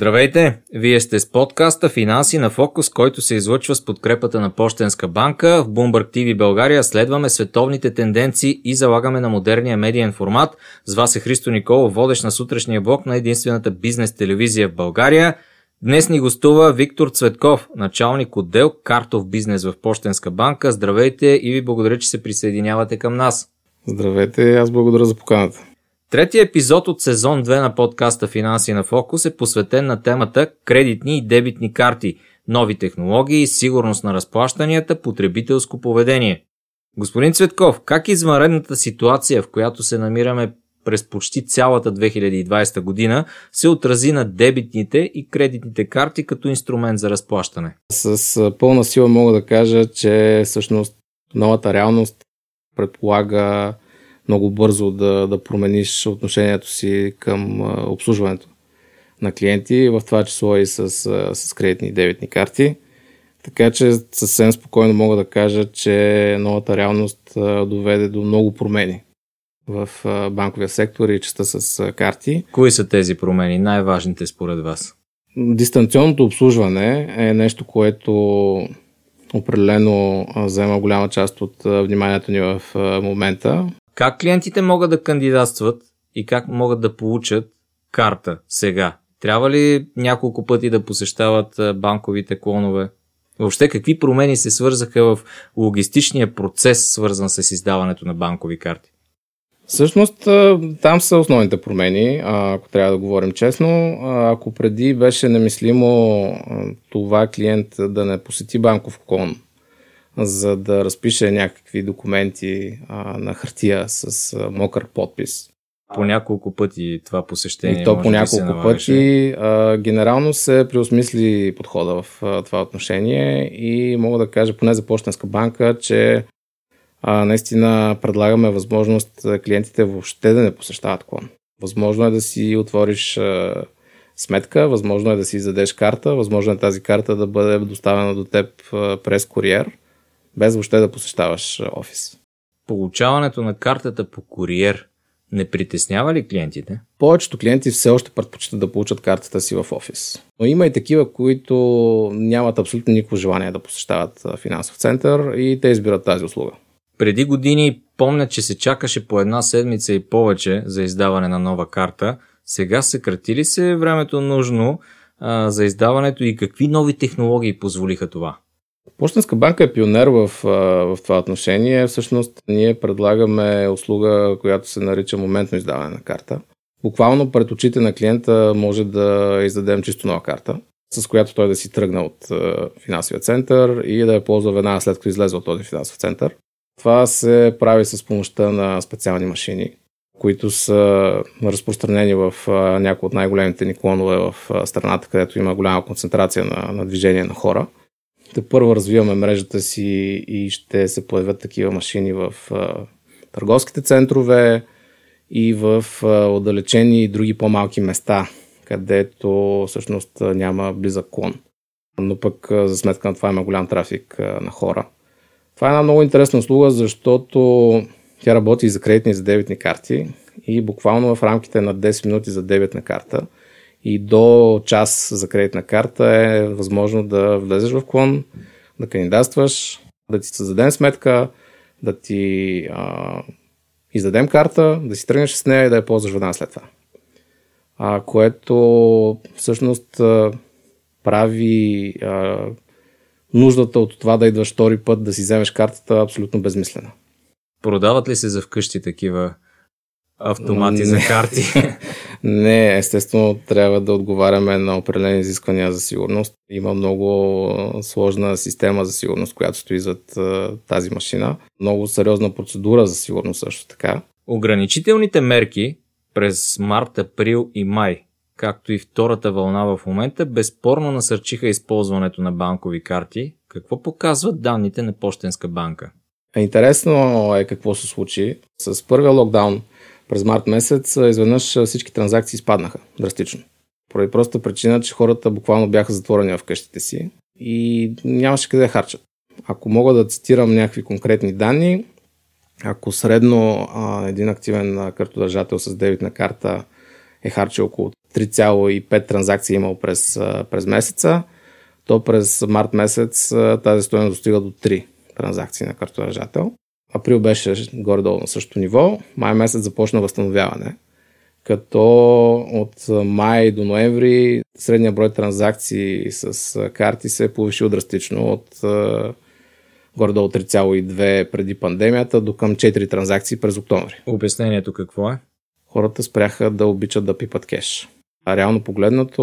Здравейте! Вие сте с подкаста Финанси на фокус, който се излъчва с подкрепата на Пощенска банка. В Bloomberg TV България следваме световните тенденции и залагаме на модерния медиен формат. С вас е Христо Николов, водещ на сутрешния блок на единствената бизнес телевизия в България. Днес ни гостува Виктор Цветков, началник отдел картов бизнес в Пощенска банка. Здравейте и ви благодаря, че се присъединявате към нас. Здравейте, аз благодаря за поканата. Третия епизод от сезон 2 на подкаста Финанси на фокус е посветен на темата кредитни и дебитни карти, нови технологии, сигурност на разплащанията, потребителско поведение. Господин Цветков, как извънредната ситуация, в която се намираме през почти цялата 2020 година, се отрази на дебитните и кредитните карти като инструмент за разплащане? С пълна сила мога да кажа, че всъщност новата реалност предполага много бързо да, да промениш отношението си към обслужването на клиенти, в това число и с, с кредитни и дебитни карти. Така че съвсем спокойно мога да кажа, че новата реалност доведе до много промени в банковия сектор и частта с карти. Кои са тези промени, най-важните според вас? Дистанционното обслужване е нещо, което определено взема голяма част от вниманието ни в момента. Как клиентите могат да кандидатстват и как могат да получат карта сега? Трябва ли няколко пъти да посещават банковите клонове? Въобще какви промени се свързаха в логистичния процес, свързан с издаването на банкови карти? Всъщност там са основните промени, ако трябва да говорим честно. Ако преди беше немислимо това клиент да не посети банков клон за да разпише някакви документи а, на хартия с а, мокър подпис. По няколко пъти това посещение. И то по няколко пъти. А, генерално се преосмисли подхода в а, това отношение и мога да кажа, поне за Почтенска банка, че а, наистина предлагаме възможност клиентите въобще да не посещават клон. Възможно е да си отвориш а, сметка, възможно е да си издадеш карта, възможно е тази карта да бъде доставена до теб а, през куриер без въобще да посещаваш офис. Получаването на картата по куриер не притеснява ли клиентите? Повечето клиенти все още предпочитат да получат картата си в офис. Но има и такива, които нямат абсолютно никакво желание да посещават финансов център и те избират тази услуга. Преди години помня, че се чакаше по една седмица и повече за издаване на нова карта. Сега съкрати ли се времето нужно а, за издаването и какви нови технологии позволиха това? Почтенска банка е пионер в, в това отношение. Всъщност ние предлагаме услуга, която се нарича моментно издаване на карта. Буквално пред очите на клиента може да издадем чисто нова карта, с която той да си тръгне от финансовия център и да я ползва веднага след като излезе от този финансов център. Това се прави с помощта на специални машини, които са разпространени в някои от най-големите ни клонове в страната, където има голяма концентрация на, на движение на хора – да първо развиваме мрежата си и ще се появят такива машини в а, търговските центрове и в а, отдалечени други по-малки места, където всъщност няма близък клон. Но пък за сметка на това има голям трафик а, на хора. Това е една много интересна услуга, защото тя работи и за кредитни и за дебитни карти и буквално в рамките на 10 минути за дебитна карта – и до час за кредитна карта е възможно да влезеш в клон, да кандидатстваш, да ти създадем сметка, да ти а, издадем карта, да си тръгнеш с нея и да я ползваш веднага след това. А, което всъщност прави а, нуждата от това да идваш втори път да си вземеш картата абсолютно безмислена. Продават ли се за вкъщи такива автомати за карти? Не, естествено трябва да отговаряме на определени изисквания за сигурност. Има много сложна система за сигурност, която стои зад тази машина. Много сериозна процедура за сигурност също така. Ограничителните мерки през март, април и май, както и втората вълна в момента, безспорно насърчиха използването на банкови карти. Какво показват данните на Пощенска банка? Интересно е какво се случи. С първия локдаун през март месец изведнъж всички транзакции спаднаха драстично. Поради проста причина, че хората буквално бяха затворени в къщите си и нямаше къде да харчат. Ако мога да цитирам някакви конкретни данни, ако средно а, един активен картодържател с дебитна карта е харчил около 3,5 транзакции имал през, през месеца, то през март месец тази стоеност достига до 3 транзакции на картодържател. Април беше горе-долу на същото ниво, май месец започна възстановяване, като от май до ноември средния брой транзакции с карти се е повишил драстично от горе-долу 3,2 преди пандемията до към 4 транзакции през октомври. Обяснението какво е? Хората спряха да обичат да пипат кеш. А реално погледнато,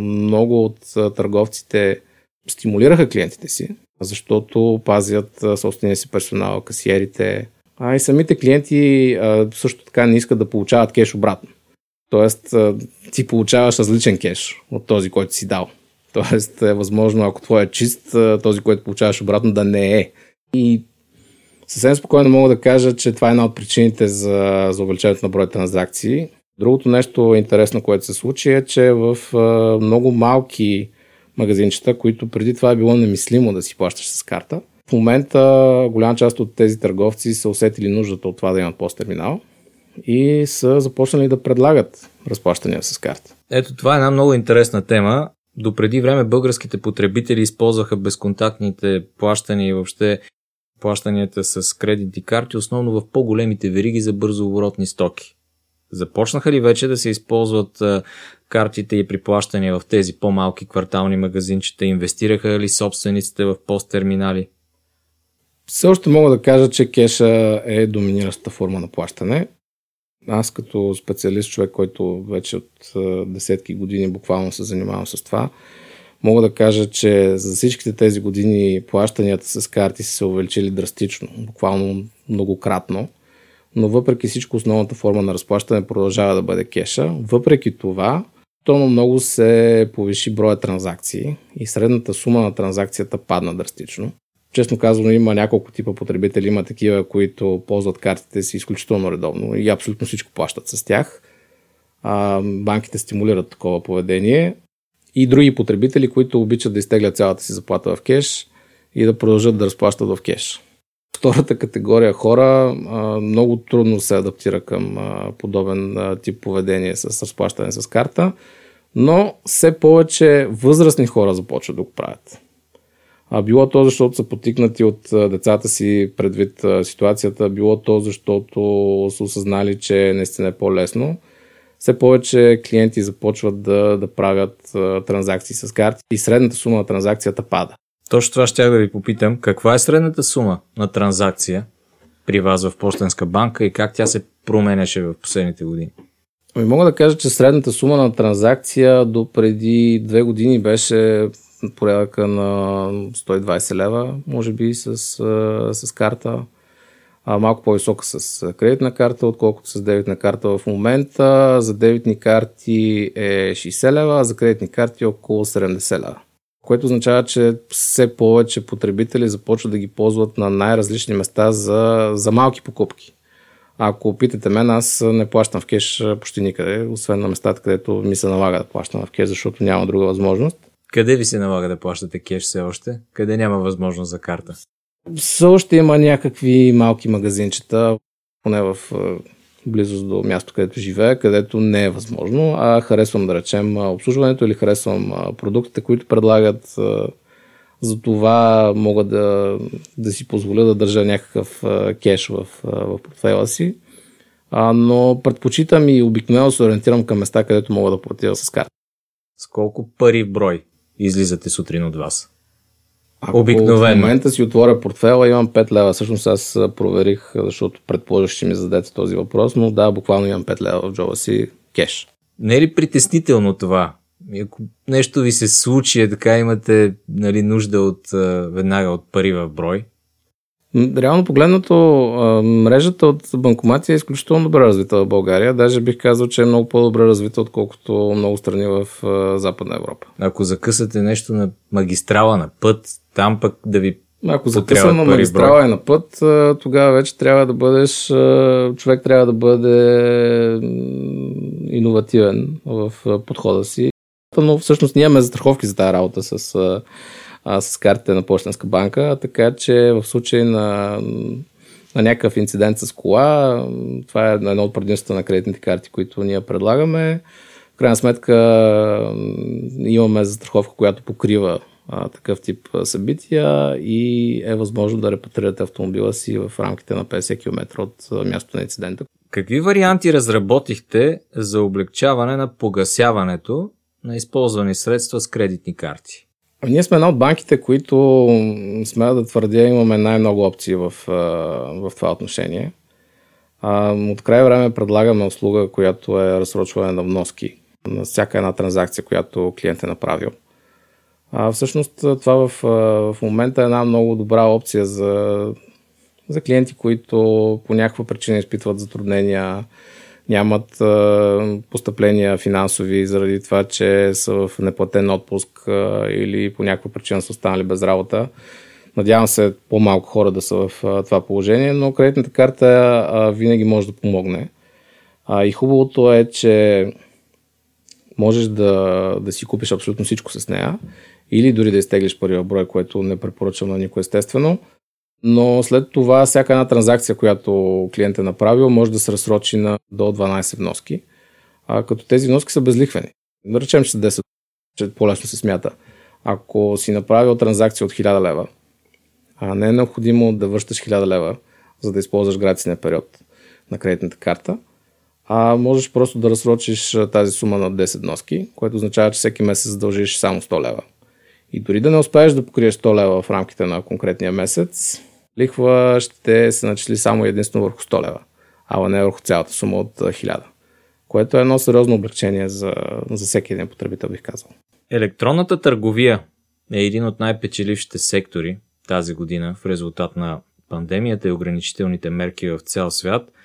много от търговците стимулираха клиентите си, защото пазят собствения си персонал, касиерите. А и самите клиенти също така не искат да получават кеш обратно. Тоест, ти получаваш различен кеш от този, който си дал. Тоест е възможно, ако твой е чист, този, който получаваш обратно, да не е. И съвсем спокойно мога да кажа, че това е една от причините за, за увеличението на броя транзакции. Другото нещо интересно, което се случи е, че в много малки магазинчета, които преди това е било немислимо да си плащаш с карта, в момента голяма част от тези търговци са усетили нуждата от това да имат посттерминал и са започнали да предлагат разплащания с карта. Ето това е една много интересна тема. До преди време българските потребители използваха безконтактните плащания и въобще плащанията с кредитни карти, основно в по-големите вериги за бързо оборотни стоки. Започнаха ли вече да се използват картите и приплащания в тези по-малки квартални магазинчета? Инвестираха ли собствениците в посттерминали? Все още мога да кажа, че кеша е доминираща форма на плащане. Аз като специалист, човек, който вече от десетки години буквално се занимавам с това, мога да кажа, че за всичките тези години плащанията с карти са се увеличили драстично, буквално многократно. Но въпреки всичко основната форма на разплащане продължава да бъде кеша. Въпреки това, то много се повиши броя транзакции и средната сума на транзакцията падна драстично. Честно казано, има няколко типа потребители. Има такива, които ползват картите си изключително редовно и абсолютно всичко плащат с тях. А, банките стимулират такова поведение. И други потребители, които обичат да изтеглят цялата си заплата в кеш и да продължат да разплащат в кеш. Втората категория хора много трудно се адаптира към подобен тип поведение с разплащане с карта, но все повече възрастни хора започват да го правят. А било то, защото са потикнати от децата си предвид ситуацията, било то, защото са осъзнали, че наистина е по-лесно. Все повече клиенти започват да, да правят транзакции с карти и средната сума на транзакцията пада. Точно това ще да ви попитам. Каква е средната сума на транзакция при вас в Почтенска банка и как тя се променяше в последните години? Ами мога да кажа, че средната сума на транзакция до преди две години беше порядъка на 120 лева, може би с, с карта. А, малко по-висока с кредитна карта, отколкото с дебитна карта в момента. За дебитни карти е 60 лева, а за кредитни карти е около 70 лева. Което означава, че все повече потребители започват да ги ползват на най-различни места за, за малки покупки. Ако питате мен, аз не плащам в кеш почти никъде, освен на местата, където ми се налага да плащам в кеш, защото няма друга възможност. Къде ви се налага да плащате кеш все още? Къде няма възможност за карта? Все още има някакви малки магазинчета, поне в близост до място, където живея, където не е възможно, а харесвам да речем обслужването или харесвам продуктите, които предлагат. За това мога да, да си позволя да държа някакъв кеш в, в портфела си. А, но предпочитам и обикновено се ориентирам към места, където мога да платя с карта. С колко пари брой излизате сутрин от вас? Ако Обикновено. В момента си отворя портфела, имам 5 лева. Всъщност аз проверих, защото предположих, че ми зададете този въпрос, но да, буквално имам 5 лева в джоба си кеш. Не е ли притеснително това? Ако нещо ви се случи, е така имате нали, нужда от веднага от пари в брой, Реално погледнато, мрежата от банкомати е изключително добре развита в България. Даже бих казал, че е много по-добре развита, отколкото много страни в Западна Европа. Ако закъсате нещо на магистрала, на път, там пък да ви ако закъсвам на магистрала и на път, тогава вече трябва да бъдеш, човек трябва да бъде иновативен в подхода си. Но всъщност ние имаме застраховки за тази работа с с картите на Почтенска банка, така че в случай на, на някакъв инцидент с кола, това е едно от предимствата на кредитните карти, които ние предлагаме. крайна сметка имаме застраховка, която покрива а, такъв тип събития и е възможно да репатрирате автомобила си в рамките на 50 км от мястото на инцидента. Какви варианти разработихте за облегчаване на погасяването на използвани средства с кредитни карти? Ние сме една от банките, които сме да твърдя имаме най-много опции в, в това отношение. От край време предлагаме услуга, която е разсрочване на вноски на всяка една транзакция, която клиент е направил. А, всъщност това в, в момента е една много добра опция за, за клиенти, които по някаква причина изпитват затруднения, нямат а, постъпления финансови заради това, че са в неплатен отпуск а, или по някаква причина са останали без работа. Надявам се по-малко хора да са в а, това положение, но кредитната карта а, винаги може да помогне. А, и хубавото е, че можеш да, да си купиш абсолютно всичко с нея или дори да изтеглиш първия брой, което не препоръчвам на никой естествено. Но след това всяка една транзакция, която клиент е направил, може да се разсрочи на до 12 вноски, а, като тези вноски са безлихвени. Да речем, че са 10, че по-лесно се смята. Ако си направил транзакция от 1000 лева, а не е необходимо да връщаш 1000 лева, за да използваш гратисния период на кредитната карта, а можеш просто да разсрочиш тази сума на 10 носки, което означава, че всеки месец задължиш само 100 лева. И дори да не успееш да покриеш 100 лева в рамките на конкретния месец, лихва ще се начисли само единствено върху 100 лева, а не върху цялата сума от 1000. Което е едно сериозно облегчение за, за всеки един потребител, бих казал. Електронната търговия е един от най-печелившите сектори тази година в резултат на пандемията и ограничителните мерки в цял свят –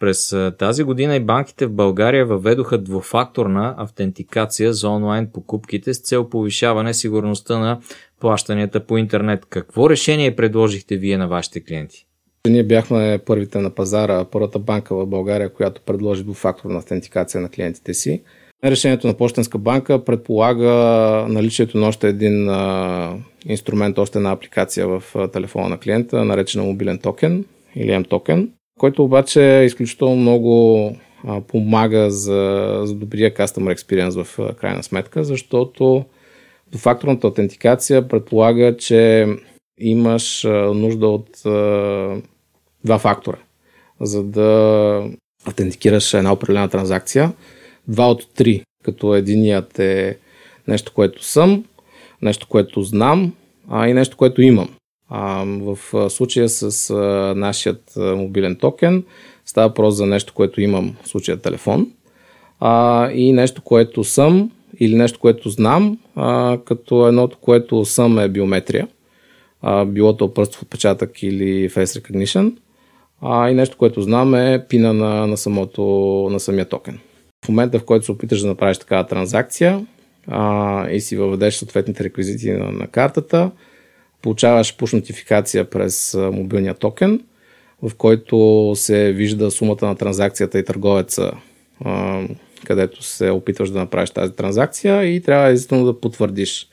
през тази година и банките в България въведоха двуфакторна автентикация за онлайн покупките с цел повишаване сигурността на плащанията по интернет. Какво решение предложихте вие на вашите клиенти? Ние бяхме първите на пазара, първата банка в България, която предложи двуфакторна автентикация на клиентите си. Решението на Почтенска банка предполага наличието на още един инструмент, още една апликация в телефона на клиента, наречена мобилен токен или M-токен който обаче изключително много а, помага за, за добрия customer experience в а, крайна сметка, защото двуфакторната аутентикация предполага, че имаш а, нужда от а, два фактора, за да автентикираш една определена транзакция. Два от три, като единият е нещо, което съм, нещо, което знам, а и нещо, което имам. В случая с нашият мобилен токен става въпрос за нещо, което имам, в случая телефон, и нещо, което съм или нещо, което знам, като едното, което съм е биометрия, било то пръстов отпечатък или face recognition, и нещо, което знам е пина на, на, самото, на самия токен. В момента, в който се опиташ да направиш такава транзакция и си въведеш съответните реквизити на, на картата, получаваш push нотификация през мобилния токен, в който се вижда сумата на транзакцията и търговеца, където се опитваш да направиш тази транзакция и трябва единствено да потвърдиш.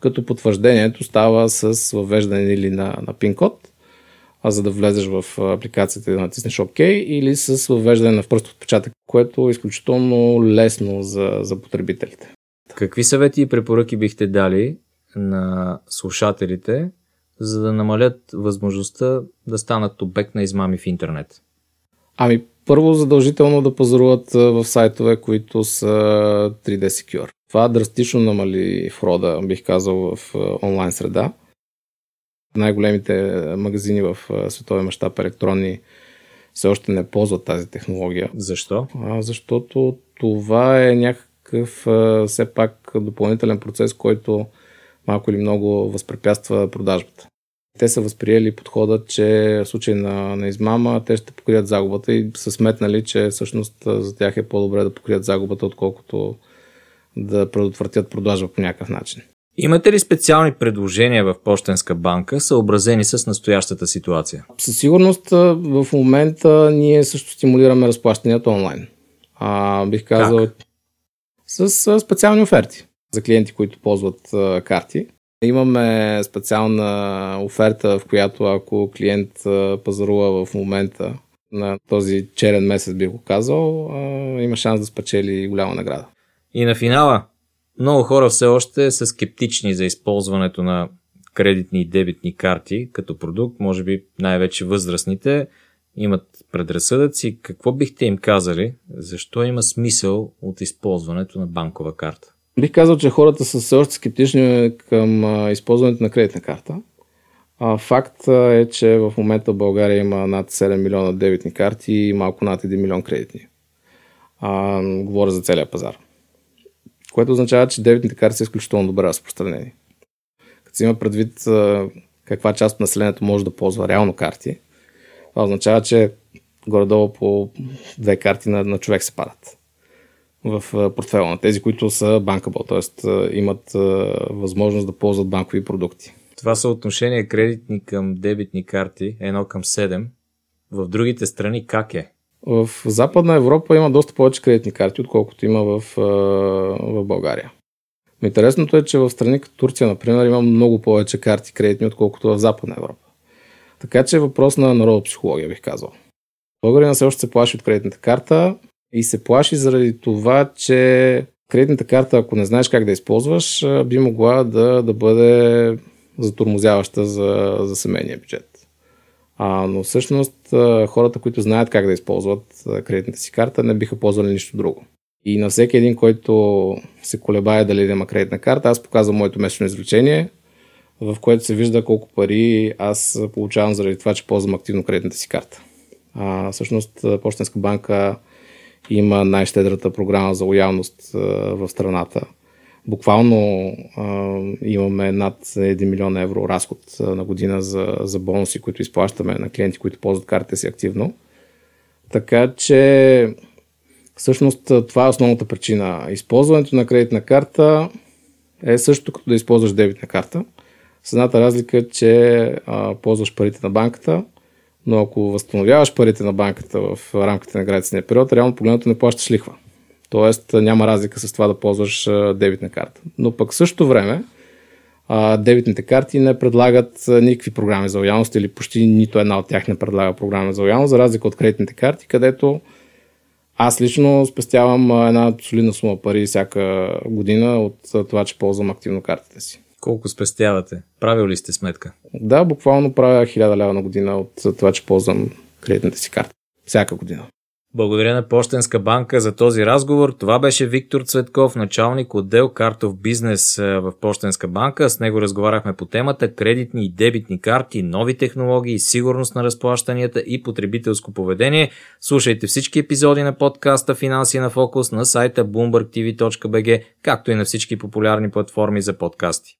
Като потвърждението става с въвеждане или на, на пин код, а за да влезеш в апликацията и да натиснеш OK, или с въвеждане на пръст отпечатък, което е изключително лесно за, за потребителите. Какви съвети и препоръки бихте дали на слушателите, за да намалят възможността да станат обект на измами в интернет? Ами, първо задължително да пазаруват в сайтове, които са 3D Secure. Това драстично намали фрода, бих казал, в онлайн среда. Най-големите магазини в световен мащаб електронни все още не ползват тази технология. Защо? А, защото това е някакъв все пак допълнителен процес, който малко или много възпрепятства продажбата. Те са възприели подхода, че в случай на, на измама те ще покрият загубата и са сметнали, че всъщност за тях е по-добре да покрият загубата, отколкото да предотвратят продажба по някакъв начин. Имате ли специални предложения в Почтенска банка, съобразени с настоящата ситуация? Със сигурност в момента ние също стимулираме разплащанията онлайн. А, бих казал как? с специални оферти за клиенти, които ползват карти. Имаме специална оферта, в която ако клиент пазарува в момента на този черен месец, би го казал, има шанс да спечели голяма награда. И на финала, много хора все още са скептични за използването на кредитни и дебитни карти като продукт, може би най-вече възрастните имат предразсъдъци. Какво бихте им казали? Защо има смисъл от използването на банкова карта? Бих казал, че хората са все още скептични към използването на кредитна карта. А, факт е, че в момента в България има над 7 милиона дебитни карти и малко над 1 милион кредитни. Говоря за целия пазар. Което означава, че дебитните карти са изключително добре разпространени. Като се има предвид каква част от населението може да ползва реално карти, това означава, че горе-долу по две карти на, на човек се падат в портфела на тези, които са bankable, т.е. имат възможност да ползват банкови продукти. Това съотношение кредитни към дебитни карти едно към 7. В другите страни как е? В Западна Европа има доста повече кредитни карти, отколкото има в, в България. Интересното е, че в страни като Турция, например, има много повече карти кредитни, отколкото в Западна Европа. Така че е въпрос на народопсихология, бих казал. Българина все още се плаши от кредитната карта и се плаши заради това, че кредитната карта, ако не знаеш как да използваш, би могла да, да бъде затормозяваща за, за семейния бюджет. А, но всъщност хората, които знаят как да използват кредитната си карта, не биха ползвали нищо друго. И на всеки един, който се колебае дали да има кредитна карта, аз показвам моето месечно извлечение, в което се вижда колко пари аз получавам заради това, че ползвам активно кредитната си карта. А, всъщност, Почтенска банка има най-щедрата програма за лоялност в страната. Буквално имаме над 1 милион евро разход на година за, за бонуси, които изплащаме на клиенти, които ползват картите си активно. Така че всъщност това е основната причина. Използването на кредитна карта е също като да използваш дебитна карта. С едната разлика че а, ползваш парите на банката, но ако възстановяваш парите на банката в рамките на границния период, реално погледнато не плащаш лихва. Тоест няма разлика с това да ползваш дебитна карта. Но пък в същото време дебитните карти не предлагат никакви програми за лоялност или почти нито една от тях не предлага програми за лоялност, за разлика от кредитните карти, където аз лично спестявам една солидна сума пари всяка година от това, че ползвам активно картите си. Колко спестявате? Правил ли сте сметка? Да, буквално правя 1000 лева на година от това, че ползвам кредитната си карта. Всяка година. Благодаря на Пощенска банка за този разговор. Това беше Виктор Цветков, началник отдел картов бизнес в Пощенска банка. С него разговаряхме по темата кредитни и дебитни карти, нови технологии, сигурност на разплащанията и потребителско поведение. Слушайте всички епизоди на подкаста Финанси на фокус на сайта bloombergtv.bg, както и на всички популярни платформи за подкасти.